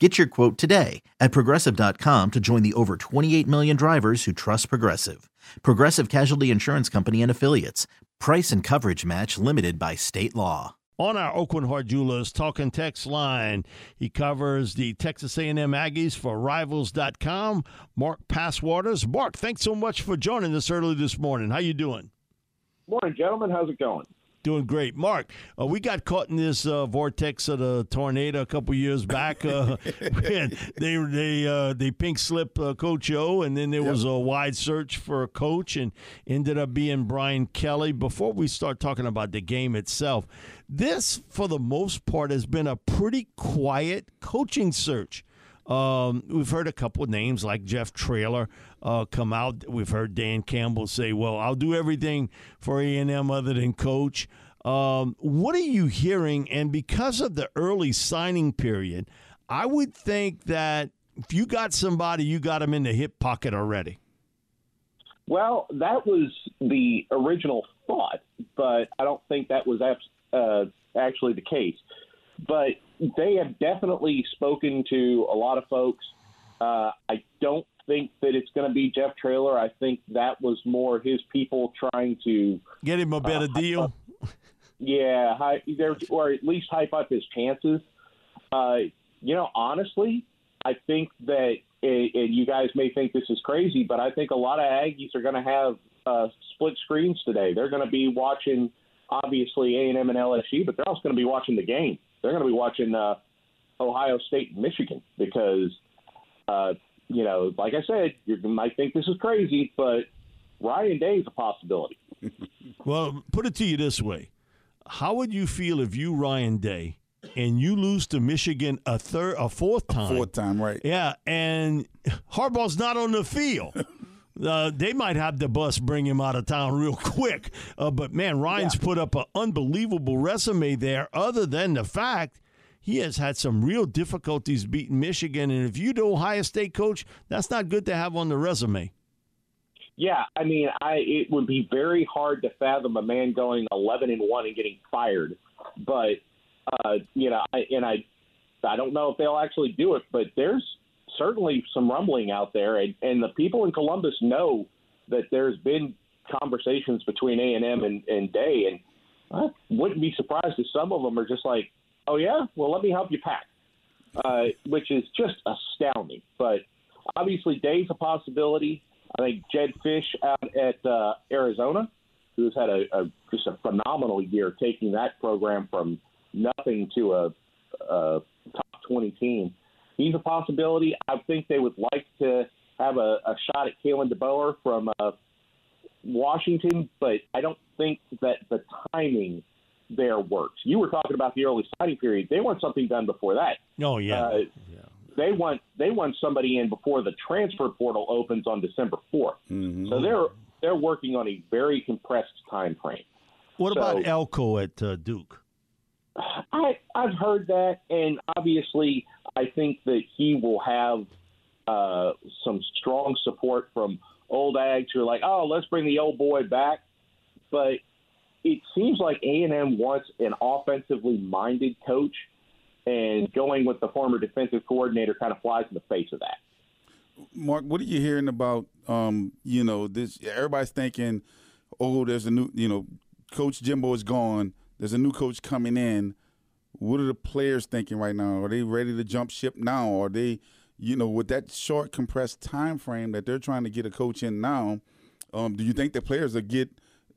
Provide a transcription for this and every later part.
Get your quote today at progressive.com to join the over 28 million drivers who trust Progressive. Progressive Casualty Insurance Company and Affiliates. Price and coverage match limited by state law. On our Aucoin Hart Jewelers talking text line, he covers the Texas A&M Aggies for Rivals.com. Mark Passwaters. Mark, thanks so much for joining us early this morning. How you doing? Morning, gentlemen. How's it going? Doing great, Mark. Uh, we got caught in this uh, vortex of the tornado a couple years back. Uh, they they uh, they pink slip uh, Coach O, and then there yep. was a wide search for a coach, and ended up being Brian Kelly. Before we start talking about the game itself, this for the most part has been a pretty quiet coaching search. Um, we've heard a couple names like Jeff Traylor uh, come out. We've heard Dan Campbell say, "Well, I'll do everything for A and M other than coach." Um, what are you hearing? And because of the early signing period, I would think that if you got somebody, you got them in the hip pocket already. Well, that was the original thought, but I don't think that was uh, actually the case. But they have definitely spoken to a lot of folks. Uh, I don't think that it's going to be Jeff Traylor. I think that was more his people trying to get him a better uh, deal. Up, yeah, or at least hype up his chances. Uh, you know, honestly, I think that and you guys may think this is crazy, but I think a lot of Aggies are going to have uh, split screens today. They're going to be watching, obviously A and M and LSU, but they're also going to be watching the game they're going to be watching uh, Ohio State and Michigan because, uh, you know, like I said, you might think this is crazy, but Ryan Day is a possibility. well, put it to you this way: How would you feel if you Ryan Day? and you lose to Michigan a third, a fourth time. A fourth time, right? Yeah, and Harbaugh's not on the field. Uh, they might have the bus bring him out of town real quick. Uh, but man, Ryan's yeah. put up an unbelievable resume there. Other than the fact he has had some real difficulties beating Michigan, and if you're the Ohio State coach, that's not good to have on the resume. Yeah, I mean, I it would be very hard to fathom a man going 11 and one and getting fired. But uh, you know, I, and I, I don't know if they'll actually do it. But there's certainly some rumbling out there, and, and the people in Columbus know that there's been conversations between A and M and Day, and I wouldn't be surprised if some of them are just like, "Oh yeah, well let me help you pack," uh, which is just astounding. But obviously, Day's a possibility. I think Jedd Fisch out at uh, Arizona, who's had a, a just a phenomenal year, taking that program from nothing to a, a top twenty team he's a possibility. I think they would like to have a, a shot at Kalen DeBoer from uh, Washington, but I don't think that the timing there works. You were talking about the early signing period. They want something done before that. Oh yeah. Uh, yeah. They want they want somebody in before the transfer portal opens on December 4th. Mm-hmm. So they're they're working on a very compressed time frame. What so, about Elko at uh, Duke? I I've heard that, and obviously I think that he will have uh, some strong support from old ags who are like, oh, let's bring the old boy back. But it seems like A&M wants an offensively minded coach, and going with the former defensive coordinator kind of flies in the face of that. Mark, what are you hearing about? Um, you know, this everybody's thinking, oh, there's a new, you know, Coach Jimbo is gone. There's a new coach coming in what are the players thinking right now? Are they ready to jump ship now? Are they, you know, with that short compressed time frame that they're trying to get a coach in now, um, do you think the players will get,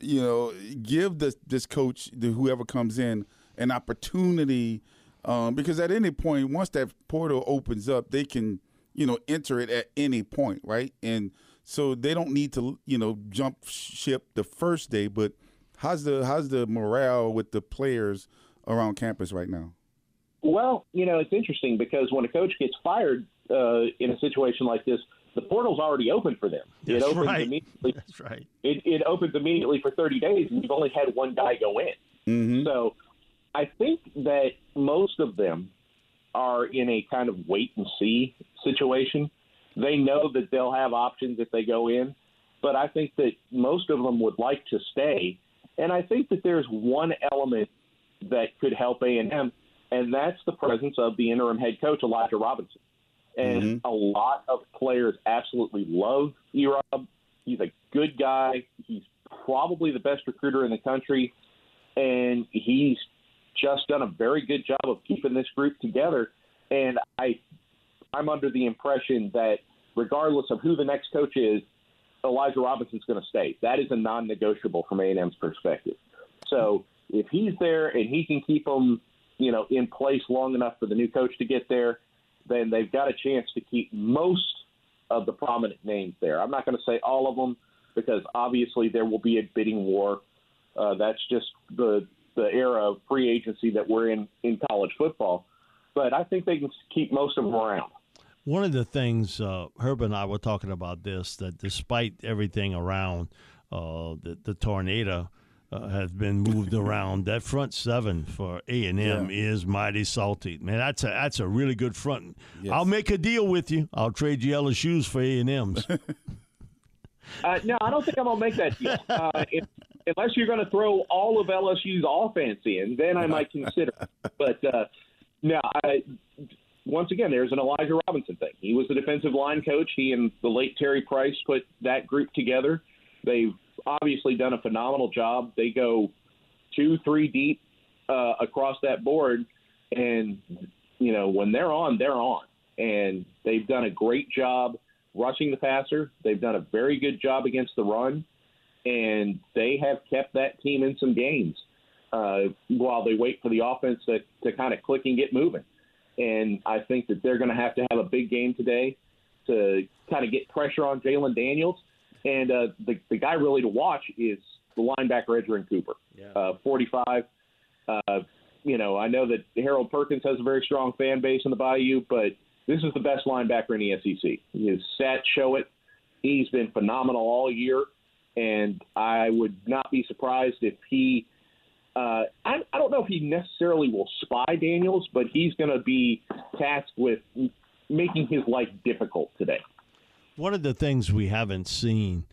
you know, give this this coach, whoever comes in, an opportunity? Um, because at any point, once that portal opens up, they can, you know, enter it at any point, right? And so they don't need to, you know, jump ship the first day. But how's the how's the morale with the players around campus right now? Well, you know, it's interesting because when a coach gets fired uh, in a situation like this, the portal's already open for them. That's it opens right. immediately. That's right. It, it opens immediately for 30 days, and you've only had one guy go in. Mm-hmm. So I think that most of them are in a kind of wait and see situation. They know that they'll have options if they go in, but I think that most of them would like to stay. And I think that there's one element that could help A&M, and that's the presence of the interim head coach, Elijah Robinson. And mm-hmm. a lot of players absolutely love Erob. He's a good guy. He's probably the best recruiter in the country, and he's just done a very good job of keeping this group together. And I, I'm under the impression that regardless of who the next coach is, Elijah Robinson's going to stay. That is a non-negotiable from A&M's perspective. So if he's there and he can keep them, you know, in place long enough for the new coach to get there, then they've got a chance to keep most of the prominent names there. I'm not going to say all of them because obviously there will be a bidding war. Uh, that's just the the era of free agency that we're in in college football. But I think they can keep most of them around. One of the things uh, Herb and I were talking about this that despite everything around uh, the, the tornado uh, has been moved around, that front seven for A and M is mighty salty. Man, that's a that's a really good front. Yes. I'll make a deal with you. I'll trade you LSU's for A and M's. Uh, no, I don't think I'm going to make that deal. Uh, if, unless you're going to throw all of LSU's offense in, then I might consider. But uh, no, I, once again, there's an Elijah Robinson thing. He was the defensive line coach. He and the late Terry Price put that group together. They've obviously done a phenomenal job. They go two, three deep uh, across that board, and you know when they're on, they're on, and they've done a great job rushing the passer. They've done a very good job against the run, and they have kept that team in some games uh, while they wait for the offense to, to kind of click and get moving. And I think that they're going to have to have a big game today to kind of get pressure on Jayden Daniels. And uh, the, the guy really to watch is the linebacker Edgerrin Cooper, uh, 45. Uh, you know, I know that Harold Perkins has a very strong fan base in the Bayou, but this is the best linebacker in the SEC. His stats show it. He's been phenomenal all year, and I would not be surprised if he. Uh, I, I don't know if he necessarily will spy Daniels, but he's going to be tasked with making his life difficult today. One of the things we haven't seen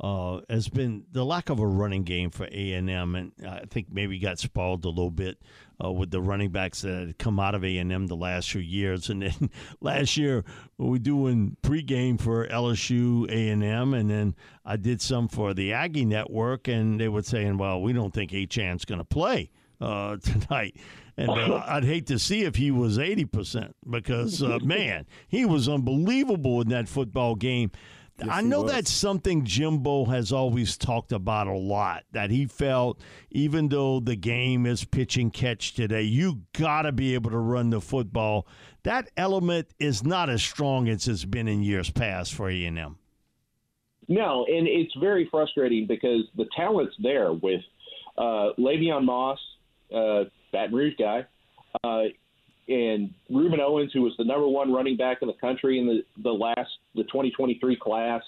uh, has been the lack of a running game for A and M, and I think maybe got spoiled a little bit uh, with the running backs that had come out of A and M the last few years. And then last year we were doing pregame for LSU A and M, and then I did some for the Aggie Network, and they were saying, "Well, we don't think Achane's going to play." Uh, tonight, and uh, I'd hate to see if he was eighty percent because uh, man, he was unbelievable in that football game. I know that's something Jimbo has always talked about a lot. That he felt, even though the game is pitch and catch today, you got to be able to run the football. That element is not as strong as it's been in years past for A and M. No, and it's very frustrating because the talent's there with uh, Le'Veon Moss, uh, Baton Rouge guy, uh, and Rueben Owens, who was the number one running back in the country in the, the last the 2023 class.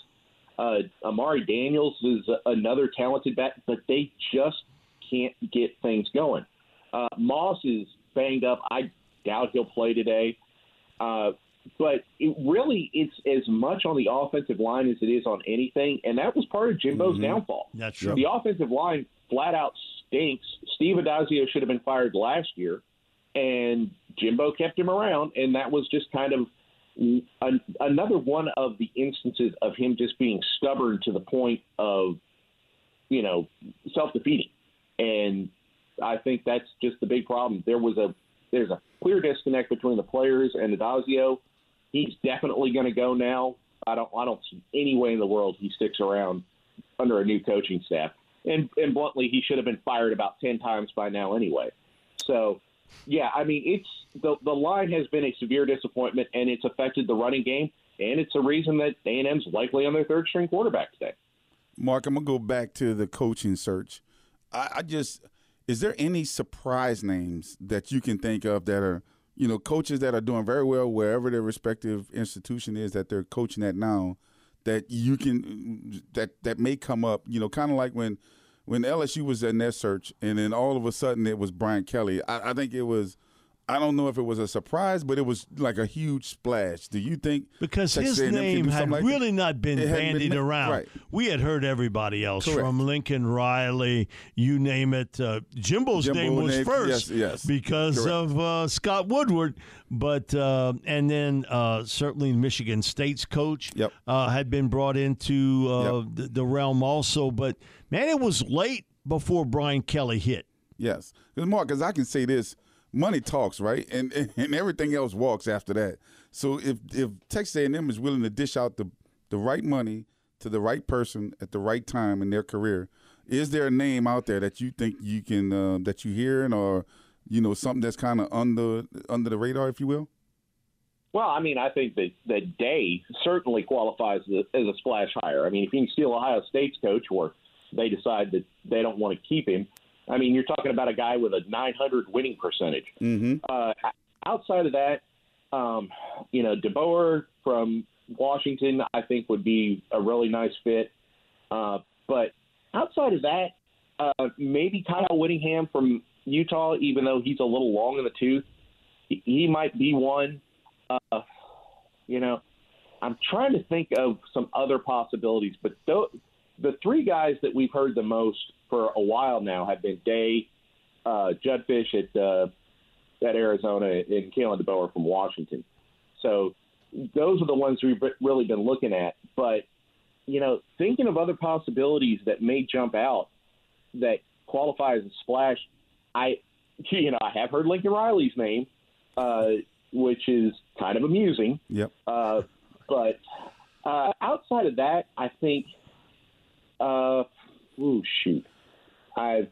Uh, Amari Daniels is another talented back, but they just can't get things going. Uh, Moss is banged up. I doubt he'll play today. Uh, but it really, it's as much on the offensive line as it is on anything, and that was part of Jimbo's downfall. That's true. The offensive line flat out stinks. Steve Addazio should have been fired last year, and Jimbo kept him around, and that was just kind of an, another one of the instances of him just being stubborn to the point of, you know, self-defeating. And I think that's just the big problem. There was a there's a clear disconnect between the players and Addazio. he's definitely going to go now. I don't I don't see any way in the world he sticks around under a new coaching staff. And and bluntly, he should have been fired about ten times by now anyway. So, yeah, I mean, it's the the line has been a severe disappointment, and it's affected the running game, and it's a reason that A and M's likely on their third string quarterback today. Mark, I'm gonna go back to the coaching search. I, I just is there any surprise names that you can think of that are you know coaches that are doing very well wherever their respective institution is that they're coaching at now that you can that that may come up you know kind of like when when LSU was in their search and then all of a sudden it was Brian Kelly. I, I think it was I don't know if it was a surprise, but it was like a huge splash. Do you think because his name had like really not been bandied been, around? Right. We had heard everybody else Correct. from Lincoln Riley, you name it. Uh, Jimbo's Jimbo name was name, first, yes, yes. because Correct. of uh, Scott Woodward, but uh, and then uh, certainly Michigan State's coach yep. Uh, had been brought into uh, yep. the, the realm also. But man, it was late before Brian Kelly hit. Yes, because Mark, because I can say this money talks, right? And, and, and everything else walks after that. So if if Texas A&M is willing to dish out the the right money to the right person at the right time in their career, is there a name out there that you think you can uh, that you hearing or you know something that's kind of under under the radar, if you will? Well, I mean, I think that that Day certainly qualifies as a, as a splash hire. I mean, if you can steal Ohio State's coach, or they decide that they don't want to keep him, I mean, you're talking about a guy with a 900 winning percentage. Mm-hmm. Uh, outside of that, um, you know, DeBoer from Washington, I think would be a really nice fit. Uh, but outside of that, uh, maybe Kyle Whittingham from Utah, even though he's a little long in the tooth, he, he might be one. Uh, you know, I'm trying to think of some other possibilities, but th- the three guys that we've heard the most for a while now have been Day, uh, Jedd Fisch at uh, at Arizona, and Kalen DeBoer from Washington. So those are the ones we've really been looking at. But you know, thinking of other possibilities that may jump out that qualify as a splash, I you know I have heard Lincoln Riley's name, uh, which is kind of amusing. Yep. Uh, but uh, outside of that, I think. Uh, oh shoot, I've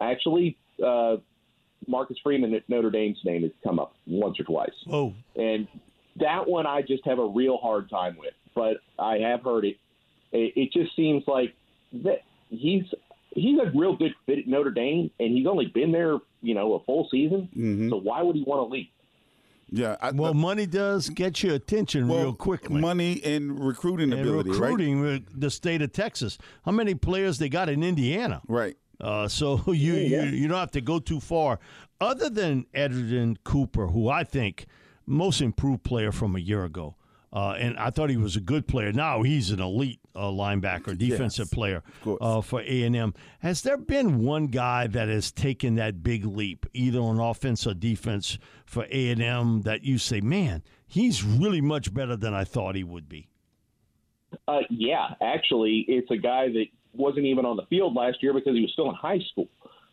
actually uh, Marcus Freeman at Notre Dame's name has come up once or twice. Oh, and that one I just have a real hard time with. But I have heard it. It, it just seems like that he's he's a real good fit at Notre Dame, and he's only been there, you know, a full season. Mm-hmm. So why would he want to leave? Yeah. I, well, money does get your attention well, real quickly. Money and recruiting and ability, recruiting right? the state of Texas. How many players they got in Indiana? Right. Uh, so you, yeah. you you don't have to go too far. Other than Edgerrin Cooper, who I think most improved player from a year ago, uh, and I thought he was a good player. Now he's an elite uh, linebacker, defensive yes, player uh, for A and M. Has there been one guy that has taken that big leap, either on offense or defense, for A and M that you say, man, he's really much better than I thought he would be? Uh, yeah, actually, it's a guy that wasn't even on the field last year because he was still in high school.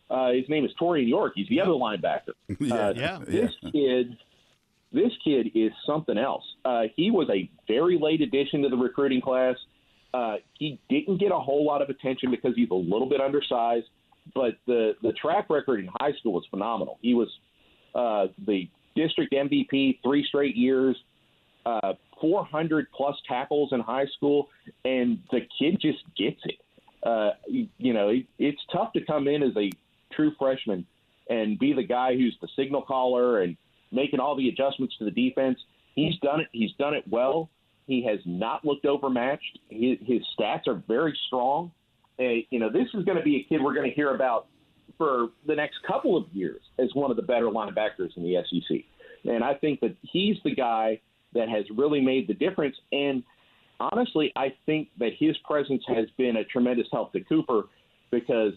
Uh, his name is Taurean York. He's the other linebacker. yeah, uh, yeah. This yeah. kid, this kid is something else. Uh, he was a very late addition to the recruiting class. Uh, he didn't get a whole lot of attention because he's a little bit undersized, but the the track record in high school was phenomenal. He was uh, the district MVP three straight years, uh, 400 plus tackles in high school, and the kid just gets it. Uh, you, know, it, it's tough to come in as a true freshman and be the guy who's the signal caller and making all the adjustments to the defense. He's done it. He's done it well. He has not looked overmatched. His, his stats are very strong. Uh, you know, this is going to be a kid we're going to hear about for the next couple of years as one of the better linebackers in the SEC. And I think that he's the guy that has really made the difference. And honestly, I think that his presence has been a tremendous help to Cooper because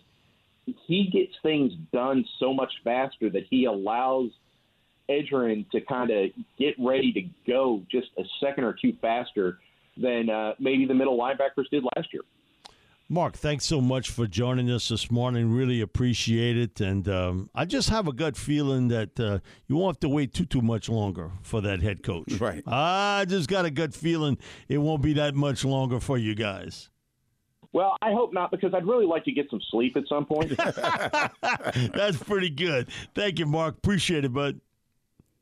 he gets things done so much faster that he allows Edgerrin to kind of get ready to go just a second or two faster than uh, maybe the middle linebackers did last year. Mark, thanks so much for joining us this morning. Really appreciate it. And um, I just have a gut feeling that uh, you won't have to wait too, too much longer for that head coach. Right. I just got a gut feeling it won't be that much longer for you guys. Well, I hope not because I'd really like to get some sleep at some point. That's pretty good. Thank you, Mark. Appreciate it, bud.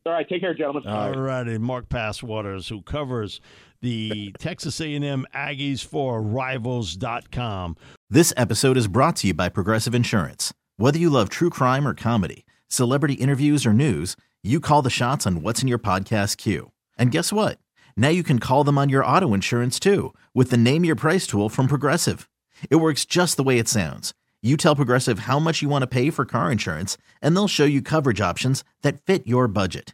All right, take care, gentlemen. All righty, Mark Passwaters, who covers the Texas A&M Aggies for Rivals.com. This episode is brought to you by Progressive Insurance. Whether you love true crime or comedy, celebrity interviews or news, you call the shots on what's in your podcast queue. And guess what? Now you can call them on your auto insurance too with the Name Your Price tool from Progressive. It works just the way it sounds. You tell Progressive how much you want to pay for car insurance, and they'll show you coverage options that fit your budget.